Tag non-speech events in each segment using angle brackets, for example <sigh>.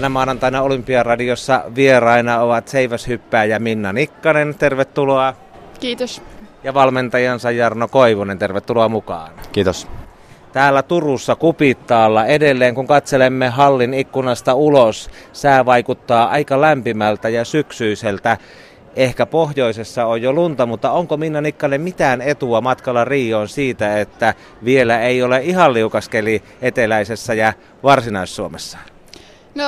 Tänä maanantaina Olympiaradiossa vieraina ovat seiväshyppääjä Minna Nikkanen, tervetuloa. Kiitos. Ja valmentajansa Jarno Koivunen, tervetuloa mukaan. Kiitos. Täällä Turussa Kupittaalla edelleen, kun katselemme hallin ikkunasta ulos, sää vaikuttaa aika lämpimältä ja syksyiseltä. Ehkä pohjoisessa on jo lunta, mutta onko Minna Nikkanen mitään etua matkalla Rioon siitä, että vielä ei ole ihan liukaskeli eteläisessä ja varsinais-Suomessa? No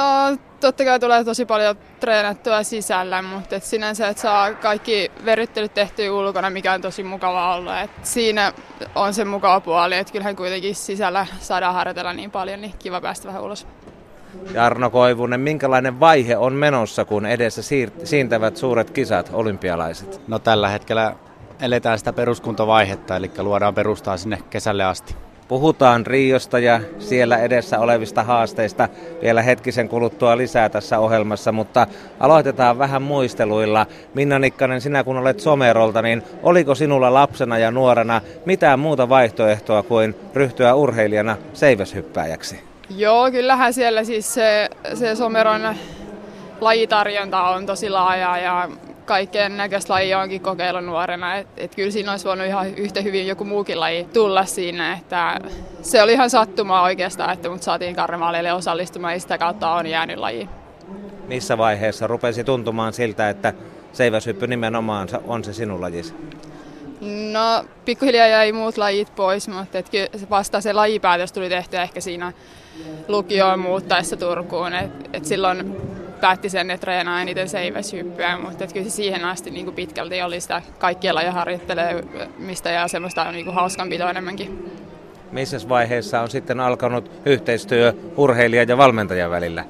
totta kai tulee tosi paljon treenattua sisällä, mutta et sinänsä, että saa kaikki verittelyt tehtyä ulkona, mikä on tosi mukava olla. Et siinä on se mukava puoli, että kyllähän kuitenkin sisällä saadaan harjoitella niin paljon, niin kiva päästä vähän ulos. Jarno Koivunen, minkälainen vaihe on menossa, kun edessä siintävät suuret kisat, olympialaiset? No tällä hetkellä eletään sitä peruskuntovaihetta, eli luodaan perustaa sinne kesälle asti. Puhutaan Riosta ja siellä edessä olevista haasteista vielä hetkisen kuluttua lisää tässä ohjelmassa, mutta aloitetaan vähän muisteluilla. Minna Nikkanen, sinä kun olet somerolta, niin oliko sinulla lapsena ja nuorena mitään muuta vaihtoehtoa kuin ryhtyä urheilijana seiväshyppääjäksi? Joo, kyllähän siellä siis se, se someron lajitarjonta on tosi laaja ja kaikkien näköistä lajia onkin kokeillut nuorena. Et, et kyllä siinä olisi voinut ihan yhtä hyvin joku muukin laji tulla siinä. Että se oli ihan sattumaa oikeastaan, että mut saatiin karnevaalille osallistumaan ja sitä kautta on jäänyt laji. Missä vaiheessa rupesi tuntumaan siltä, että seiväshyppy nimenomaan on se sinun lajisi? No pikkuhiljaa jäi muut lajit pois, mutta et vasta se lajipäätös tuli tehtyä ehkä siinä lukioon muuttaessa Turkuun. Et, et silloin päätti sen, että treenaa eniten seiväshyppyä, mutta kyllä se siihen asti niin kuin pitkälti oli sitä kaikkialla ja harjoittelee mistä ja semmoista niin kuin hauskanpitoa enemmänkin. Missä vaiheessa on sitten alkanut yhteistyö urheilijan ja valmentajan välillä?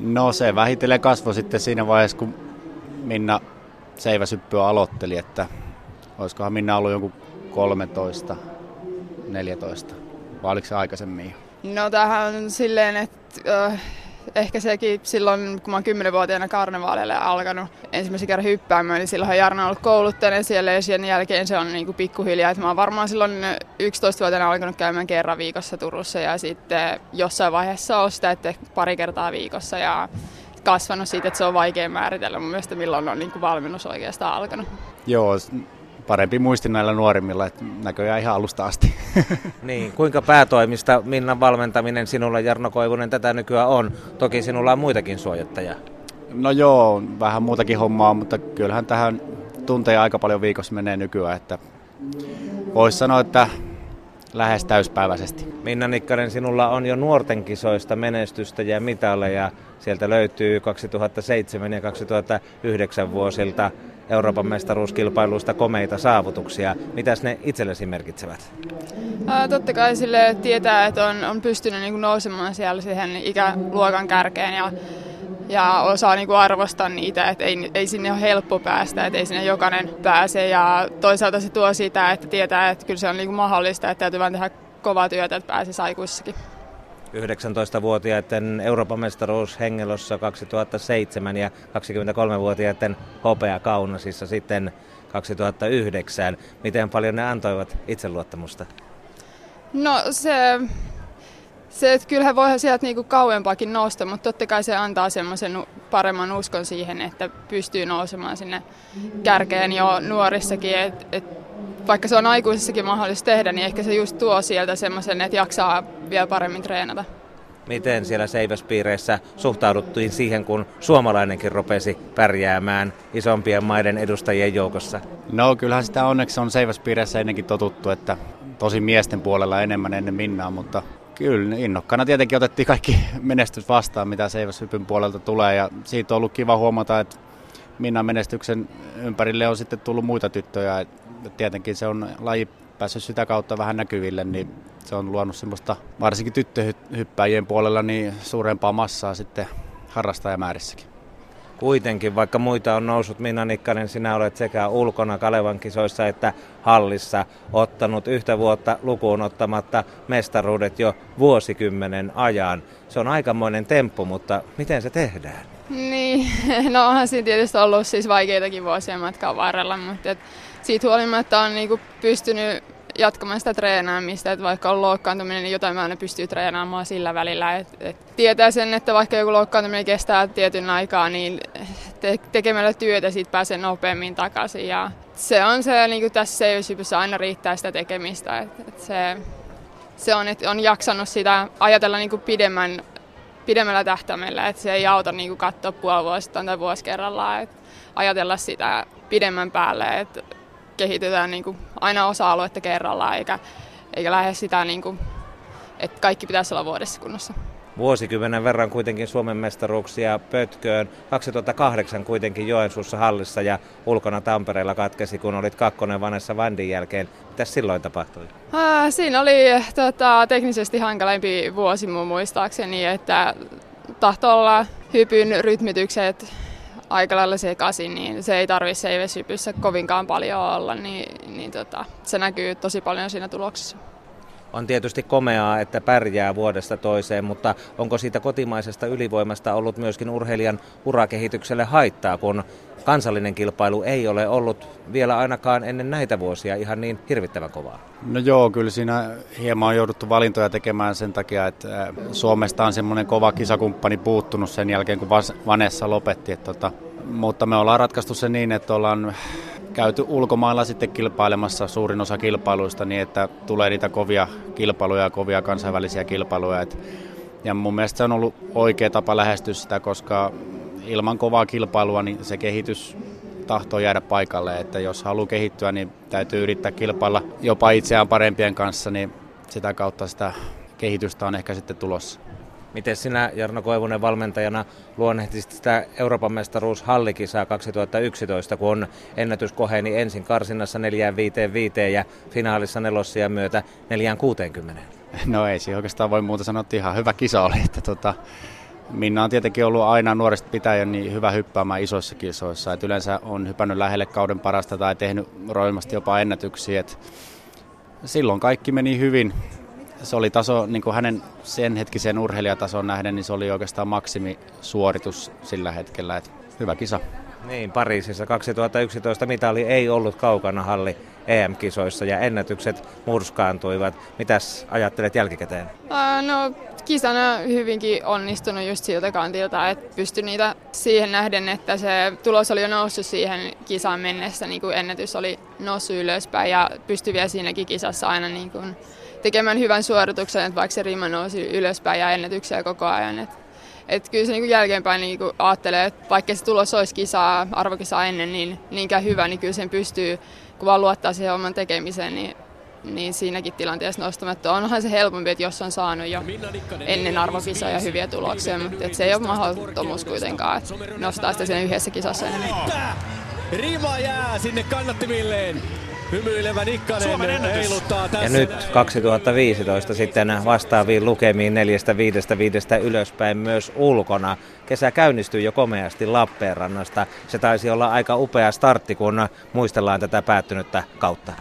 No se vähitellen kasvoi sitten siinä vaiheessa, kun Minna seiväsyppyä aloitteli, että olisikohan Minna ollut jonkun 13, 14, vai oliko se aikaisemmin No tähän on silleen, että äh, ehkä sekin silloin, kun mä oon kymmenenvuotiaana karnevaaleille alkanut ensimmäisen kerran hyppäämään, niin silloin Jarno on ollut kouluttajan siellä ja sen jälkeen se on niin kuin pikkuhiljaa. Että mä oon varmaan silloin 11-vuotiaana alkanut käymään kerran viikossa Turussa ja sitten jossain vaiheessa on sitä, että pari kertaa viikossa ja kasvanut siitä, että se on vaikea määritellä mun mielestä milloin on niin kuin valmennus oikeastaan alkanut. Joo, parempi muisti näillä nuorimmilla, että näköjään ihan alusta asti. <laughs> niin, kuinka päätoimista Minnan valmentaminen sinulla Jarno Koivunen tätä nykyään on? Toki sinulla on muitakin suojattajia. No joo, vähän muutakin hommaa, mutta kyllähän tähän tunteja aika paljon viikossa menee nykyään, että voisi sanoa, että lähes täyspäiväisesti. Minna Nikkanen, sinulla on jo nuorten kisoista menestystä ja mitaleja. Sieltä löytyy 2007 ja 2009 vuosilta Euroopan mestaruuskilpailuista komeita saavutuksia. Mitäs ne itsellesi merkitsevät? Ää, totta kai sille tietää, että on, on pystynyt niin nousemaan siellä siihen ikäluokan kärkeen ja, ja osaa niin kuin arvostaa niitä, että ei, ei sinne ole helppo päästä, että ei sinne jokainen pääse ja toisaalta se tuo sitä, että tietää, että kyllä se on niin kuin mahdollista, että täytyy vain tehdä kovaa työtä, että pääsisi aikuissakin. 19-vuotiaiden Euroopan mestaruus Hengelossa 2007 ja 23-vuotiaiden hopea Kaunasissa sitten 2009. Miten paljon ne antoivat itseluottamusta? No se, se että kyllähän voi sieltä niinku kauempaakin nousta, mutta totta kai se antaa semmoisen paremman uskon siihen, että pystyy nousemaan sinne kärkeen jo nuorissakin. Et, et vaikka se on aikuisessakin mahdollista tehdä, niin ehkä se just tuo sieltä semmoisen, että jaksaa vielä paremmin treenata. Miten siellä seiväspiireissä suhtauduttiin siihen, kun suomalainenkin rupesi pärjäämään isompien maiden edustajien joukossa? No kyllähän sitä onneksi on seiväspiireissä ennenkin totuttu, että tosi miesten puolella enemmän ennen Minnaa, mutta kyllä innokkana tietenkin otettiin kaikki <laughs> menestys vastaan, mitä seiväshypyn puolelta tulee ja siitä on ollut kiva huomata, että Minnan menestyksen ympärille on sitten tullut muita tyttöjä. Tietenkin se on laji päässyt sitä kautta vähän näkyville, niin se on luonut semmoista varsinkin tyttöhyppäjien puolella niin suurempaa massaa sitten harrastajamäärissäkin. Kuitenkin, vaikka muita on noussut, Minna Nikkanen, sinä olet sekä ulkona Kalevan kisoissa että hallissa ottanut yhtä vuotta lukuun ottamatta mestaruudet jo vuosikymmenen ajan. Se on aikamoinen temppu, mutta miten se tehdään? Niin, <laughs> no onhan siinä tietysti ollut siis vaikeitakin vuosia matkan varrella, mutta et siitä huolimatta on niinku pystynyt jatkamaan sitä treenaamista, että vaikka on loukkaantuminen, niin jotain mä aina pystyy treenaamaan sillä välillä. Et, et tietää sen, että vaikka joku loukkaantuminen kestää tietyn aikaa, niin te- tekemällä työtä siitä pääsee nopeammin takaisin. Ja se on se, niin kuin tässä seivysypyssä aina riittää sitä tekemistä. Et, et se, se on, että on jaksanut sitä ajatella niin kuin pidemmän, pidemmällä tähtäimellä, että se ei auta niin kuin katsoa puoli vuosittain tai vuosi kerrallaan. Et ajatella sitä pidemmän päälle, että kehitetään niin kuin aina osa-aluetta kerrallaan, eikä, eikä lähde sitä, niin kuin, että kaikki pitäisi olla vuodessa kunnossa. Vuosikymmenen verran kuitenkin Suomen mestaruuksia pötköön. 2008 kuitenkin Joensuussa hallissa ja ulkona Tampereella katkesi, kun olit kakkonen Vanessa Vandin jälkeen. Mitä silloin tapahtui? Ää, siinä oli tota, teknisesti hankalempi vuosi mun muistaakseni, että tahto olla hypyn rytmitykset aika lailla sekaisin, niin se ei tarvitse seivesypyssä kovinkaan paljon olla, niin, niin tota, se näkyy tosi paljon siinä tuloksessa. On tietysti komeaa, että pärjää vuodesta toiseen, mutta onko siitä kotimaisesta ylivoimasta ollut myöskin urheilijan urakehitykselle haittaa, kun kansallinen kilpailu ei ole ollut vielä ainakaan ennen näitä vuosia ihan niin hirvittävän kovaa? No joo, kyllä siinä hieman on jouduttu valintoja tekemään sen takia, että Suomesta on semmoinen kova kisakumppani puuttunut sen jälkeen, kun Vanessa lopetti. Että tota, mutta me ollaan ratkaistu se niin, että ollaan käyty ulkomailla sitten kilpailemassa suurin osa kilpailuista niin, että tulee niitä kovia kilpailuja ja kovia kansainvälisiä kilpailuja. Et, ja mun mielestä se on ollut oikea tapa lähestyä sitä, koska ilman kovaa kilpailua niin se kehitys tahtoo jäädä paikalle, että jos haluaa kehittyä, niin täytyy yrittää kilpailla jopa itseään parempien kanssa, niin sitä kautta sitä kehitystä on ehkä sitten tulossa. Miten sinä, Jarno Koivunen, valmentajana luonnehtisit sitä Euroopan mestaruushallikisaa 2011, kun ennätys koheni ensin karsinnassa 4-5-5 ja finaalissa nelossia myötä 4-60? No ei siinä oikeastaan voi muuta sanoa, että ihan hyvä kisa oli. Että tota, Minna on tietenkin ollut aina nuoresta pitäjän niin hyvä hyppäämään isoissa kisoissa. Et yleensä on hypännyt lähelle kauden parasta tai tehnyt roimasti jopa ennätyksiä. Et silloin kaikki meni hyvin se oli taso, niin kuin hänen sen hetkisen urheilijatason nähden, niin se oli oikeastaan maksimisuoritus sillä hetkellä. Että hyvä kisa. Niin, Pariisissa 2011 mitali ei ollut kaukana halli EM-kisoissa ja ennätykset murskaantuivat. Mitäs ajattelet jälkikäteen? Ää, no kisana hyvinkin onnistunut just siltä kantilta, että pystyi niitä siihen nähden, että se tulos oli jo noussut siihen kisaan mennessä, niin kuin ennätys oli noussut ylöspäin ja pystyi vielä siinäkin kisassa aina niin kuin tekemään hyvän suorituksen, että vaikka se rima nousi ylöspäin ja ennätyksiä koko ajan. Et, et kyllä se niin jälkeenpäin niin ajattelee, että vaikka se tulos olisi kisaa, arvokisaa ennen, niin niinkään hyvä, niin kyllä sen pystyy, kun vaan luottaa siihen oman tekemiseen, niin niin siinäkin tilanteessa nostamatta onhan se helpompi, että jos on saanut jo ennen arvokisaa ja hyviä tuloksia, mutta se ei ole mahdottomuus kuitenkaan, että nostaa sitä sen yhdessä kisassa enemmän. Rima jää sinne kannattimilleen. Hymyilevä Nikkanen heiluttaa tässä. Ja nyt 2015 sitten vastaaviin lukemiin neljästä viidestä viidestä ylöspäin myös ulkona. Kesä käynnistyi jo komeasti Lappeenrannasta. Se taisi olla aika upea startti, kun muistellaan tätä päättynyttä kautta.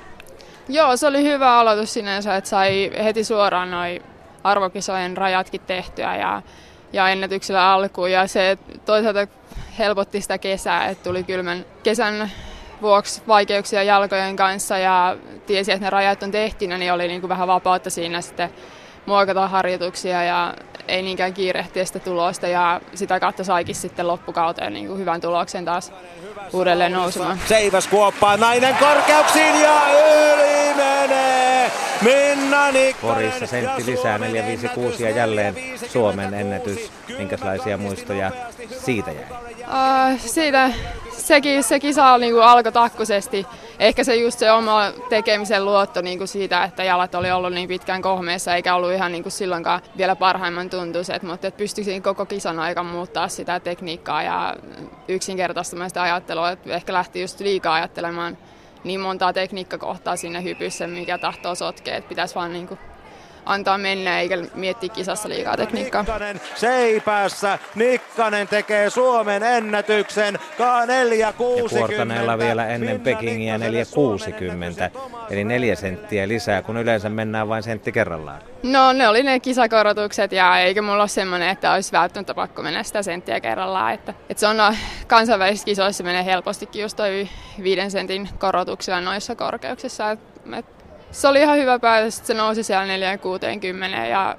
Joo, se oli hyvä aloitus sinänsä, että sai heti suoraan noin arvokisojen rajatkin tehtyä ja, ja ennätyksellä alkuun. Ja se toisaalta helpotti sitä kesää, että tuli kylmän kesän vuoksi vaikeuksia jalkojen kanssa ja tiesi, että ne rajat on tehtynä, niin oli niin kuin vähän vapautta siinä sitten muokata harjoituksia ja ei niinkään kiirehtiä sitä tulosta ja sitä kautta saikin sitten loppukauteen niin kuin hyvän tuloksen taas uudelleen nousemaan. Seiväs kuoppaa nainen korkeuksiin ja yli menee Minna Nikkanen. Porissa sentti lisää 456 ja jälleen Suomen ennätys. Minkälaisia muistoja siitä jäi? Uh, siitä sekin, se kisa niin kuin alkoi takkusesti. Ehkä se just se oma tekemisen luotto niin kuin siitä, että jalat oli ollut niin pitkään kohmeessa eikä ollut ihan niin kuin silloinkaan vielä parhaimman tuntuiset, mutta että pystyisin koko kisan aika muuttaa sitä tekniikkaa ja yksinkertaistamaan sitä ajattelua, että ehkä lähti just liikaa ajattelemaan niin montaa tekniikkakohtaa sinne hypyssä, mikä tahtoo sotkea, että pitäisi vaan niin kuin antaa mennä eikä miettiä kisassa liikaa tekniikkaa. Nikkanen seipäässä. Nikkanen tekee Suomen ennätyksen 460. Ja Kuortaneella vielä ennen Pekingiä 460, eli neljä senttiä lisää, kun yleensä mennään vain sentti kerrallaan. No ne oli ne kisakorotukset ja eikä mulla ole semmoinen, että olisi välttämättä pakko mennä sitä senttiä kerrallaan. Että, että se on no, kansainvälisissä kisoissa menee helpostikin just toi viiden sentin korotuksella noissa korkeuksissa. Että, että se oli ihan hyvä päätös, että se nousi siellä 460 ja,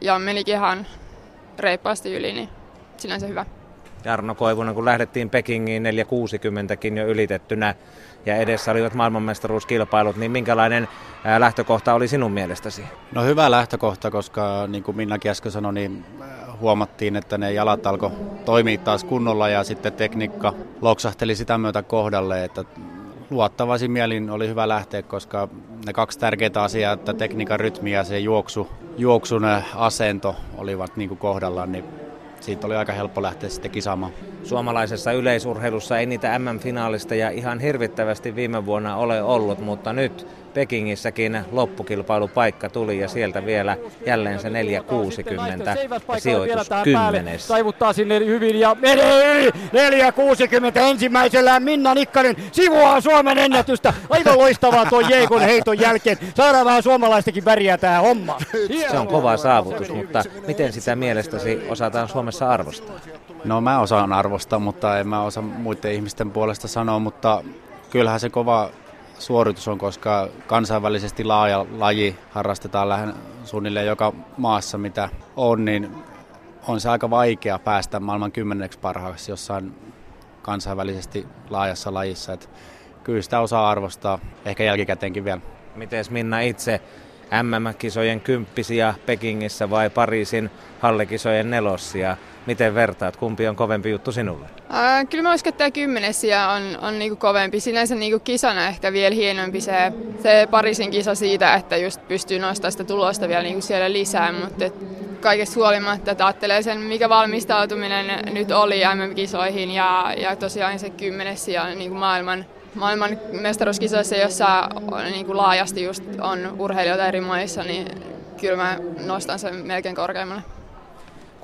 ja menikin ihan reippaasti yli, niin sinänsä hyvä. Jarno Koivunen, kun lähdettiin Pekingiin 460kin jo ylitettynä ja edessä olivat maailmanmestaruuskilpailut, niin minkälainen lähtökohta oli sinun mielestäsi? No hyvä lähtökohta, koska niin kuin Minna äsken sanoi, niin huomattiin, että ne jalat alkoi toimia taas kunnolla ja sitten tekniikka loksahteli sitä myötä kohdalle, että luottavaisin mielin oli hyvä lähteä, koska ne kaksi tärkeää asiaa, että tekniikan rytmi ja se juoksu, juoksun asento olivat niin kuin kohdallaan, niin siitä oli aika helppo lähteä sitten kisaamaan. Suomalaisessa yleisurheilussa ei niitä MM-finaalista ja ihan hirvittävästi viime vuonna ole ollut, mutta nyt Pekingissäkin loppukilpailupaikka tuli ja sieltä vielä jälleen se 460 ja sijoitus 10. Taivuttaa sinne hyvin ja menee yli 460 ensimmäisellä Minna Nikkanen sivuaa Suomen ennätystä. Aivan loistavaa tuo Jeekon heiton jälkeen. Saadaan vähän suomalaistakin väriä tähän hommaan. Se on kova saavutus, mutta miten sitä mielestäsi osataan Suomessa arvostaa? No mä osaan arvostaa, mutta en mä osaa muiden ihmisten puolesta sanoa, mutta kyllähän se kova suoritus on, koska kansainvälisesti laaja laji harrastetaan lähden suunnilleen joka maassa, mitä on, niin on se aika vaikea päästä maailman kymmeneksi parhaaksi jossain kansainvälisesti laajassa lajissa. Et kyllä sitä osaa arvostaa, ehkä jälkikäteenkin vielä. Miten Minna itse MM-kisojen kymppisiä Pekingissä vai Pariisin hallikisojen nelossia? Miten vertaat, kumpi on kovempi juttu sinulle? Äh, kyllä mä uskon, että tämä kymmenessiä on, on niinku kovempi. Sinänsä niinku kisana ehkä vielä hienompi se, se Pariisin kisa siitä, että just pystyy nostamaan sitä tulosta vielä niinku siellä lisää, mutta kaikesta huolimatta, että ajattelee sen, mikä valmistautuminen nyt oli MM-kisoihin ja, ja tosiaan se kymmenessiä on niinku maailman maailman mestaruuskisoissa, jossa niin kuin laajasti just on urheilijoita eri maissa, niin kyllä mä nostan sen melkein korkeammalle.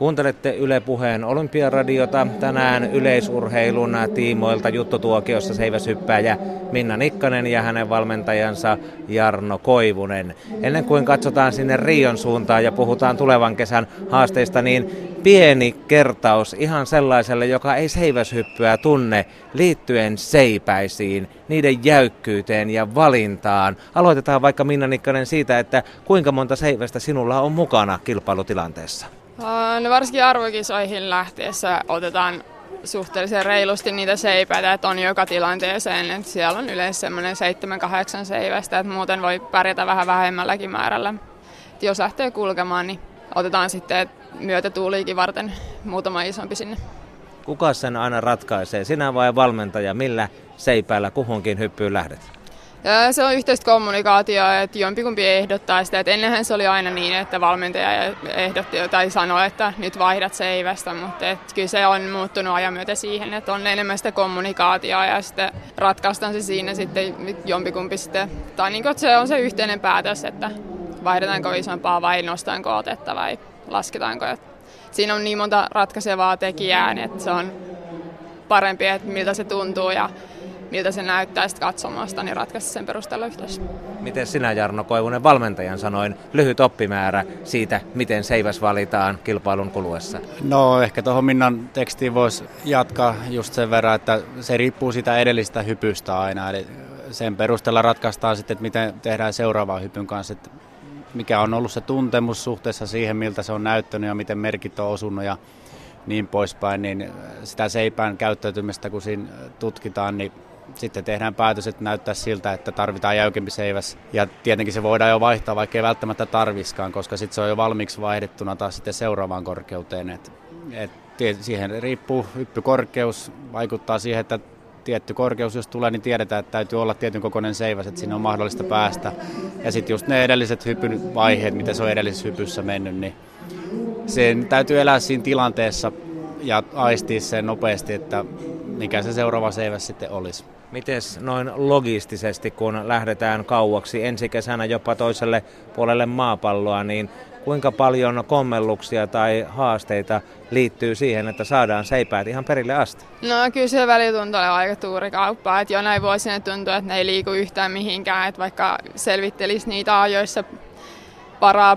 Kuuntelette Yle Puheen Olympiaradiota tänään yleisurheilun tiimoilta juttutuokiossa seiväshyppääjä Minna Nikkanen ja hänen valmentajansa Jarno Koivunen. Ennen kuin katsotaan sinne Rion suuntaan ja puhutaan tulevan kesän haasteista, niin pieni kertaus ihan sellaiselle, joka ei seiväshyppyä tunne liittyen seipäisiin, niiden jäykkyyteen ja valintaan. Aloitetaan vaikka Minna Nikkanen siitä, että kuinka monta seivästä sinulla on mukana kilpailutilanteessa? No varsinkin arvokisoihin lähtiessä otetaan suhteellisen reilusti niitä seipäitä, että on joka tilanteeseen. Että siellä on yleensä semmoinen 7-8 seivästä, että muuten voi pärjätä vähän vähemmälläkin määrällä. Et jos lähtee kulkemaan, niin otetaan sitten myötätuuliikin varten muutama isompi sinne. Kuka sen aina ratkaisee, sinä vai valmentaja, millä seipäällä kuhunkin hyppyyn lähdet? Se on yhteistä kommunikaatioa, että jompikumpi ehdottaa sitä. Ennenhän se oli aina niin, että valmentaja ehdotti tai sanoi, että nyt vaihdat seivästä, mutta kyllä se on muuttunut ajan myötä siihen, että on enemmän sitä kommunikaatioa ja sitten ratkaistaan se siinä sitten jompikumpi sitten, tai niin kuin, että se on se yhteinen päätös, että vaihdetaanko isompaa vai nostaanko otetta vai lasketaanko. Siinä on niin monta ratkaisevaa tekijää, että se on parempi, että miltä se tuntuu ja miltä se näyttää sitten katsomasta, niin ratkaista sen perusteella yhteydessä. Miten sinä Jarno Koivunen valmentajan sanoin lyhyt oppimäärä siitä, miten seiväs valitaan kilpailun kuluessa? No ehkä tuohon Minnan tekstiin voisi jatkaa just sen verran, että se riippuu sitä edellistä hypystä aina. Eli sen perusteella ratkaistaan sitten, että miten tehdään seuraavaan hypyn kanssa, että mikä on ollut se tuntemus suhteessa siihen, miltä se on näyttänyt ja miten merkit on osunut ja niin poispäin, niin sitä seipään käyttäytymistä kun siinä tutkitaan, niin sitten tehdään päätös, että näyttää siltä, että tarvitaan jäykempi seiväs. Ja tietenkin se voidaan jo vaihtaa, vaikka ei välttämättä tarviskaan, koska sitten se on jo valmiiksi vaihdettuna taas sitten seuraavaan korkeuteen. Et, et, siihen riippuu hyppykorkeus, vaikuttaa siihen, että tietty korkeus, jos tulee, niin tiedetään, että täytyy olla tietyn kokoinen seiväs, että sinne on mahdollista päästä. Ja sitten just ne edelliset hypyn vaiheet, mitä se on edellisessä hypyssä mennyt, niin sen täytyy elää siinä tilanteessa ja aistia sen nopeasti, että mikä se seuraava seiväs sitten olisi. Mites noin logistisesti, kun lähdetään kauaksi ensi kesänä jopa toiselle puolelle maapalloa, niin kuinka paljon kommelluksia tai haasteita liittyy siihen, että saadaan seipäät ihan perille asti? No kyllä se väli tuntuu olevan aika tuuri kauppa. Että jonain vuosina tuntuu, että ne ei liiku yhtään mihinkään. Että vaikka selvittelisi niitä ajoissa paraa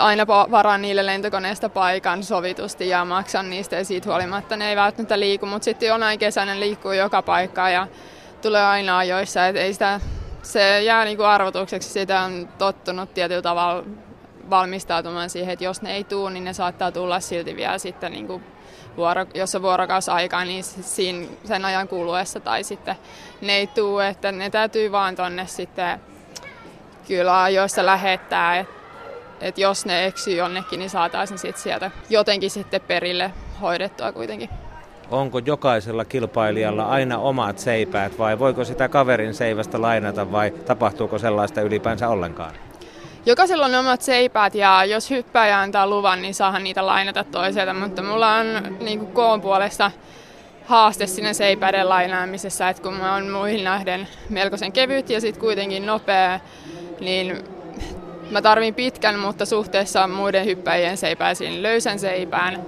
aina varaan niille lentokoneesta paikan sovitusti ja maksan niistä ja siitä huolimatta ne ei välttämättä liiku, mutta sitten jonain kesänä liikkuu joka paikka ja tulee aina ajoissa, että ei sitä se jää niin kuin arvotukseksi. Sitä on tottunut tietyllä tavalla valmistautumaan siihen, että jos ne ei tule, niin ne saattaa tulla silti vielä sitten niin kuin vuoro, jos on vuorokausaikaa, niin siinä, sen ajan kuluessa tai sitten ne ei tule, että ne täytyy vaan tonne sitten kyllä ajoissa lähettää, että et jos ne eksyy jonnekin, niin saataisiin sit sieltä jotenkin sitten perille hoidettua kuitenkin. Onko jokaisella kilpailijalla aina omat seipäät vai voiko sitä kaverin seivästä lainata vai tapahtuuko sellaista ylipäänsä ollenkaan? Jokaisella on omat seipäät ja jos hyppääjä antaa luvan, niin saahan niitä lainata toiselta, mutta mulla on niin kuin koon puolesta haaste sinne seipäiden lainaamisessa, että kun mä oon muihin nähden melkoisen kevyt ja sitten kuitenkin nopea, niin mä tarvin pitkän, mutta suhteessa muiden hyppäjien seipäisiin löysän seipään,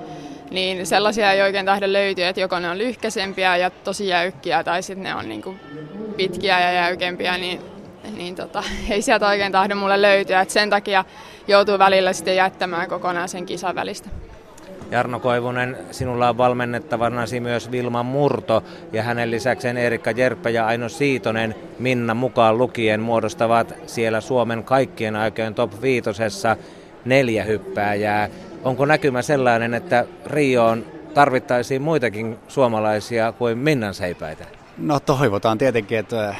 niin sellaisia ei oikein tahdo löytyä, että joko ne on lyhkäisempiä ja tosi jäykkiä tai sitten ne on niinku pitkiä ja jäykempiä, niin niin tota, <laughs> ei sieltä oikein tahdo mulle löytyä. Et sen takia joutuu välillä sitten jättämään kokonaan sen kisan välistä. Jarno Koivunen, sinulla on valmennettavanasi myös Vilma Murto ja hänen lisäkseen Erikka Jerppä ja Aino Siitonen Minna mukaan lukien muodostavat siellä Suomen kaikkien aikojen top viitosessa neljä hyppääjää. Onko näkymä sellainen, että Rioon tarvittaisiin muitakin suomalaisia kuin Minnan seipäitä? No toivotaan tietenkin, että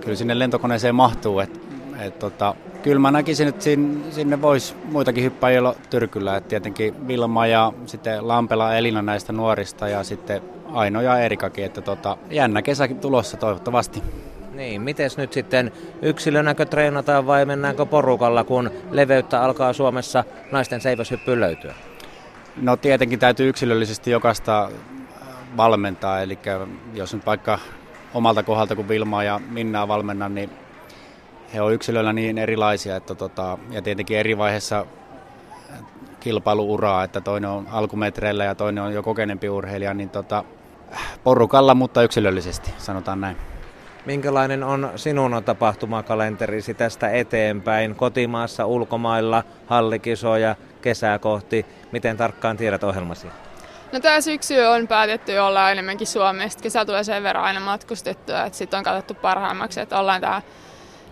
kyllä sinne lentokoneeseen mahtuu. Et, et, tota, kyllä mä näkisin, että sinne, sinne voisi muitakin hyppäjiä olla Tyrkyllä. Et tietenkin Vilma ja sitten Lampela Elina näistä nuorista ja sitten Aino ja Erikakin. Että tota, jännä kesäkin tulossa toivottavasti. Niin, miten nyt sitten yksilönäkö treenataan vai mennäänkö porukalla, kun leveyttä alkaa Suomessa naisten seiväshyppyyn löytyä? No tietenkin täytyy yksilöllisesti jokaista valmentaa, eli jos nyt vaikka omalta kohdalta kun Vilmaa ja Minnaa valmennan, niin he on yksilöillä niin erilaisia, että tota, ja tietenkin eri vaiheessa kilpailuuraa, että toinen on alkumetreillä ja toinen on jo kokenempi urheilija, niin tota, porukalla, mutta yksilöllisesti, sanotaan näin. Minkälainen on sinun tapahtumakalenterisi tästä eteenpäin? Kotimaassa, ulkomailla, hallikisoja, kesää kohti. Miten tarkkaan tiedät ohjelmasi? No tämä syksy on päätetty olla enemmänkin Suomesta. Kesä tulee sen verran aina matkustettua, että sitten on katsottu parhaimmaksi, että ollaan tää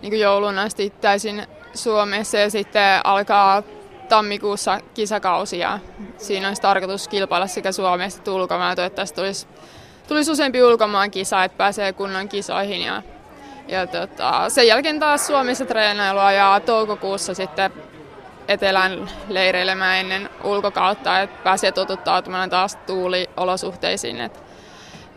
niin joulun asti täysin Suomessa ja sitten alkaa tammikuussa kisakausi ja siinä olisi tarkoitus kilpailla sekä Suomesta että ulkomaan. Toivottavasti tulisi, tulisi useampi ulkomaan kisa, että pääsee kunnon kisoihin ja, ja tota, sen jälkeen taas Suomessa treenailua ja toukokuussa sitten etelän leireilemään ennen ulkokautta, että pääsee totuttautumaan taas tuuliolosuhteisiin, että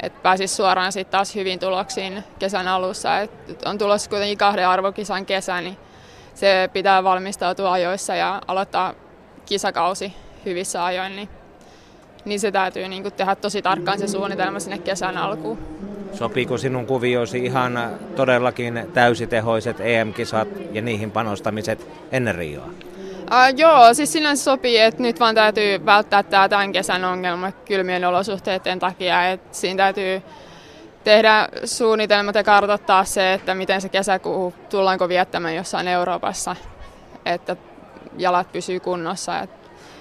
että pääsisi suoraan sitten taas hyvin tuloksiin kesän alussa. Et on tulossa kuitenkin kahden arvokisan kesä, niin se pitää valmistautua ajoissa ja aloittaa kisakausi hyvissä ajoin, niin, niin se täytyy niin tehdä tosi tarkkaan se suunnitelma sinne kesän alkuun. Sopiiko sinun kuvioisi ihan todellakin täysitehoiset EM-kisat ja niihin panostamiset ennen Rioa? Uh, joo, siis sinänsä sopii, että nyt vaan täytyy välttää tämä tämän kesän ongelma kylmien olosuhteiden takia. Että siinä täytyy tehdä suunnitelmat ja kartoittaa se, että miten se kesäkuu tullaanko viettämään jossain Euroopassa, että jalat pysyy kunnossa. Et,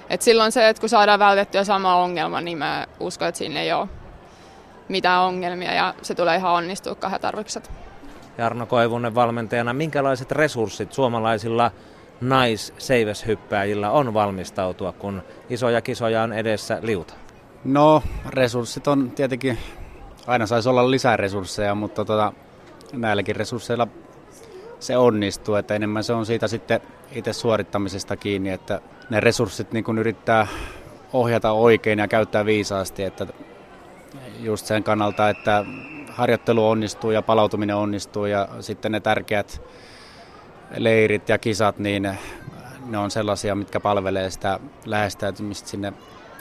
et silloin se, että kun saadaan vältettyä sama ongelma, niin mä uskon, että siinä ei ole mitään ongelmia ja se tulee ihan onnistua kahdet arvokset. Jarno Koivunen valmentajana, minkälaiset resurssit suomalaisilla naisseiväshyppääjillä on valmistautua, kun isoja kisoja on edessä liuta? No, resurssit on tietenkin, aina saisi olla lisää resursseja, mutta tota, näilläkin resursseilla se onnistuu, että enemmän se on siitä sitten itse suorittamisesta kiinni, että ne resurssit niin kun yrittää ohjata oikein ja käyttää viisaasti, että just sen kannalta, että harjoittelu onnistuu ja palautuminen onnistuu ja sitten ne tärkeät leirit ja kisat, niin ne on sellaisia, mitkä palvelee sitä lähestäytymistä sinne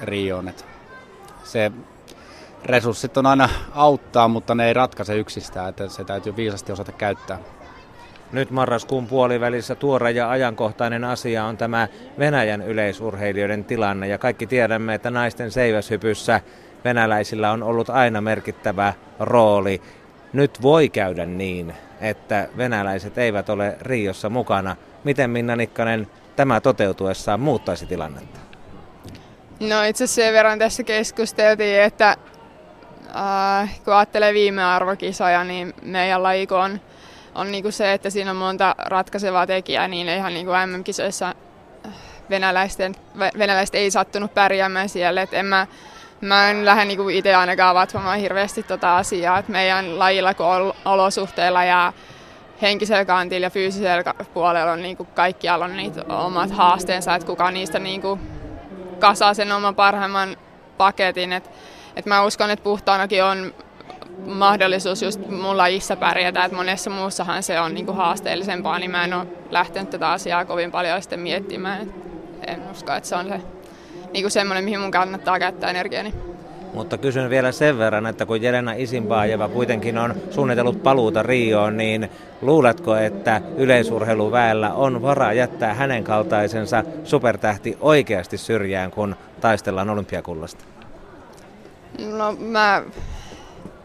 Rioon. Et se resurssit on aina auttaa, mutta ne ei ratkaise yksistään, että se täytyy viisasti osata käyttää. Nyt marraskuun puolivälissä tuore ja ajankohtainen asia on tämä Venäjän yleisurheilijoiden tilanne. Ja kaikki tiedämme, että naisten seiväshypyssä venäläisillä on ollut aina merkittävä rooli. Nyt voi käydä niin, että venäläiset eivät ole Riossa mukana. Miten Minna Nikkanen tämä toteutuessaan muuttaisi tilannetta? No itse asiassa sen verran tässä keskusteltiin, että äh, kun ajattelee viime arvokisoja, niin meidän lajiko on, on niinku se, että siinä on monta ratkaisevaa tekijää, niin ihan niinku MM-kisoissa venäläisten, venäläiset ei sattunut pärjäämään siellä. Et en mä, mä en lähde niinku itse ainakaan vatvomaan hirveästi tota asiaa, että meidän lajilla kun olosuhteilla ja henkisellä kantilla ja fyysisellä puolella on niinku kaikkialla on niitä omat haasteensa, että kuka niistä niinku kasaa sen oman parhaimman paketin. Et, et mä uskon, että puhtaanakin on mahdollisuus just mun lajissa pärjätä, että monessa muussahan se on niinku haasteellisempaa, niin mä en ole lähtenyt tätä asiaa kovin paljon sitten miettimään. Et en usko, että se on se niinku semmoinen, mihin mun kannattaa käyttää energiani. Mutta kysyn vielä sen verran, että kun Jelena Isinbaajeva kuitenkin on suunnitellut paluuta Rioon, niin luuletko, että yleisurheiluväellä on varaa jättää hänen kaltaisensa supertähti oikeasti syrjään, kun taistellaan olympiakullasta? No mä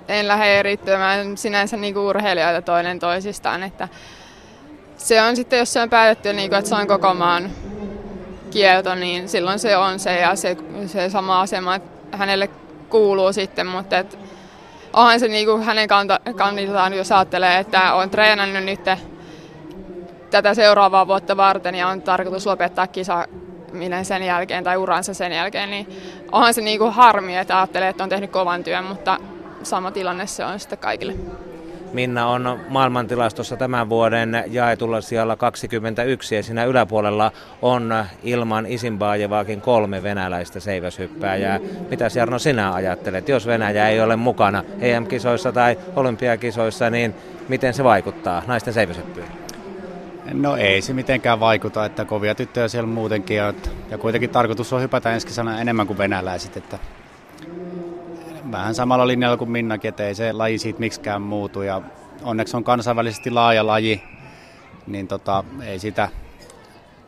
en lähde erittämään sinänsä niinku urheilijoita toinen toisistaan, että se on sitten, jos se on päätetty, niinku, että se on koko maan kielto, niin silloin se on se ja se, se sama asema hänelle kuuluu sitten, mutta et, onhan se niinku hänen kanta, kantiltaan, jos ajattelee, että on treenannut nyt tätä seuraavaa vuotta varten ja on tarkoitus lopettaa kisa sen jälkeen tai uransa sen jälkeen, niin onhan se niinku harmi, että ajattelee, että on tehnyt kovan työn, mutta sama tilanne se on sitten kaikille. Minna on maailmantilastossa tämän vuoden jaetulla sijalla 21 ja siinä yläpuolella on ilman Isinbaajevaakin kolme venäläistä seiväshyppääjää. Mitä Jarno sinä ajattelet, jos Venäjä ei ole mukana EM-kisoissa tai olympiakisoissa, niin miten se vaikuttaa naisten seiväshyppyyn? No ei se mitenkään vaikuta, että kovia tyttöjä siellä muutenkin on. Ja kuitenkin tarkoitus on hypätä ensi kesänä enemmän kuin venäläiset, että vähän samalla linjalla kuin Minnakin, että ei se laji siitä miksikään muutu. Ja onneksi on kansainvälisesti laaja laji, niin tota, ei sitä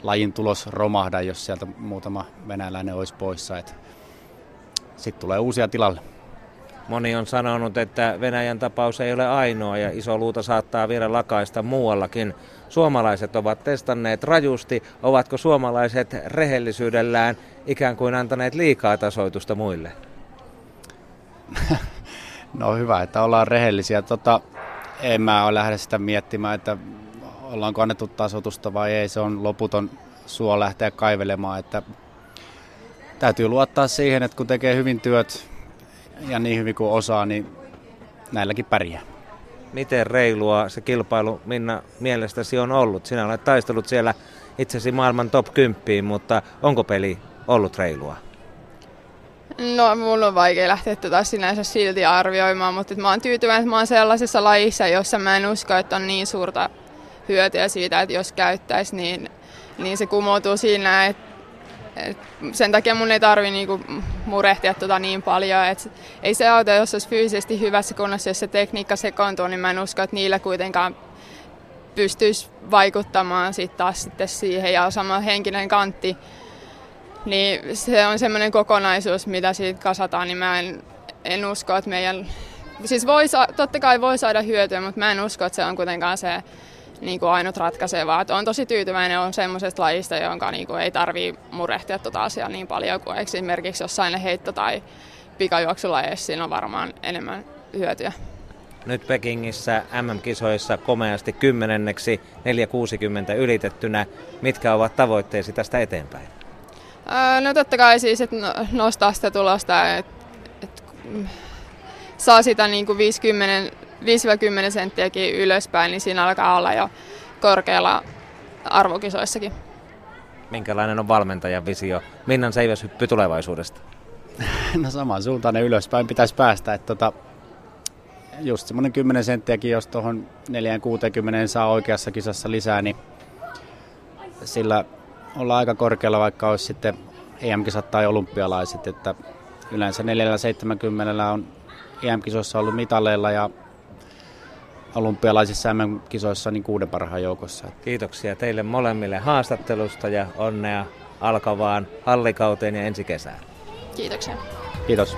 lajin tulos romahda, jos sieltä muutama venäläinen olisi poissa. Sitten tulee uusia tilalle. Moni on sanonut, että Venäjän tapaus ei ole ainoa ja iso luuta saattaa vielä lakaista muuallakin. Suomalaiset ovat testanneet rajusti. Ovatko suomalaiset rehellisyydellään ikään kuin antaneet liikaa tasoitusta muille? <laughs> no hyvä, että ollaan rehellisiä. Tota, en mä ole lähde sitä miettimään, että ollaanko annettu tasotusta vai ei. Se on loputon suo lähteä kaivelemaan. Että täytyy luottaa siihen, että kun tekee hyvin työt ja niin hyvin kuin osaa, niin näilläkin pärjää. Miten reilua se kilpailu Minna mielestäsi on ollut? Sinä olet taistellut siellä itsesi maailman top 10, mutta onko peli ollut reilua? No, mulla on vaikea lähteä tätä sinänsä silti arvioimaan, mutta mä oon tyytyväinen, että mä oon sellaisessa lajissa, jossa mä en usko, että on niin suurta hyötyä siitä, että jos käyttäisi, niin, niin se kumoutuu siinä, että et sen takia mun ei tarvi niinku murehtia tota niin paljon. Et ei se auta, jos olisi fyysisesti hyvässä kunnossa, jos se tekniikka sekoontuu, niin mä en usko, että niillä kuitenkaan pystyisi vaikuttamaan sit taas sitten siihen. Ja sama henkinen kantti, niin se on semmoinen kokonaisuus, mitä siitä kasataan, niin mä en, en usko, että meidän... Siis voi, totta kai voi saada hyötyä, mutta mä en usko, että se on kuitenkaan se niin kuin ainut ratkaiseva. Että on tosi tyytyväinen on semmoisesta lajista, jonka niin kuin ei tarvii murehtia tuota asiaa niin paljon kuin esimerkiksi jossain heitto- tai pikajuoksulajeissa siinä on varmaan enemmän hyötyä. Nyt Pekingissä MM-kisoissa komeasti kymmenenneksi 460 ylitettynä. Mitkä ovat tavoitteesi tästä eteenpäin? No totta kai siis, että no, nostaa sitä tulosta, että et, saa sitä niin kuin 50, 5-10 senttiäkin ylöspäin, niin siinä alkaa olla jo korkealla arvokisoissakin. Minkälainen on valmentajan visio Minnan seiväshyppy tulevaisuudesta? <laughs> No saman suuntaan ylöspäin pitäisi päästä. Että tota, just semmoinen 10 senttiäkin, jos tuohon 4-60 saa oikeassa kisassa lisää, niin sillä olla aika korkealla, vaikka olisi sitten EM-kisat tai olympialaiset. Että yleensä 470 on EM-kisoissa ollut mitaleilla ja olympialaisissa MM-kisoissa niin kuuden parhaan joukossa. Kiitoksia teille molemmille haastattelusta ja onnea alkavaan hallikauteen ja ensi kesään. Kiitoksia. Kiitos.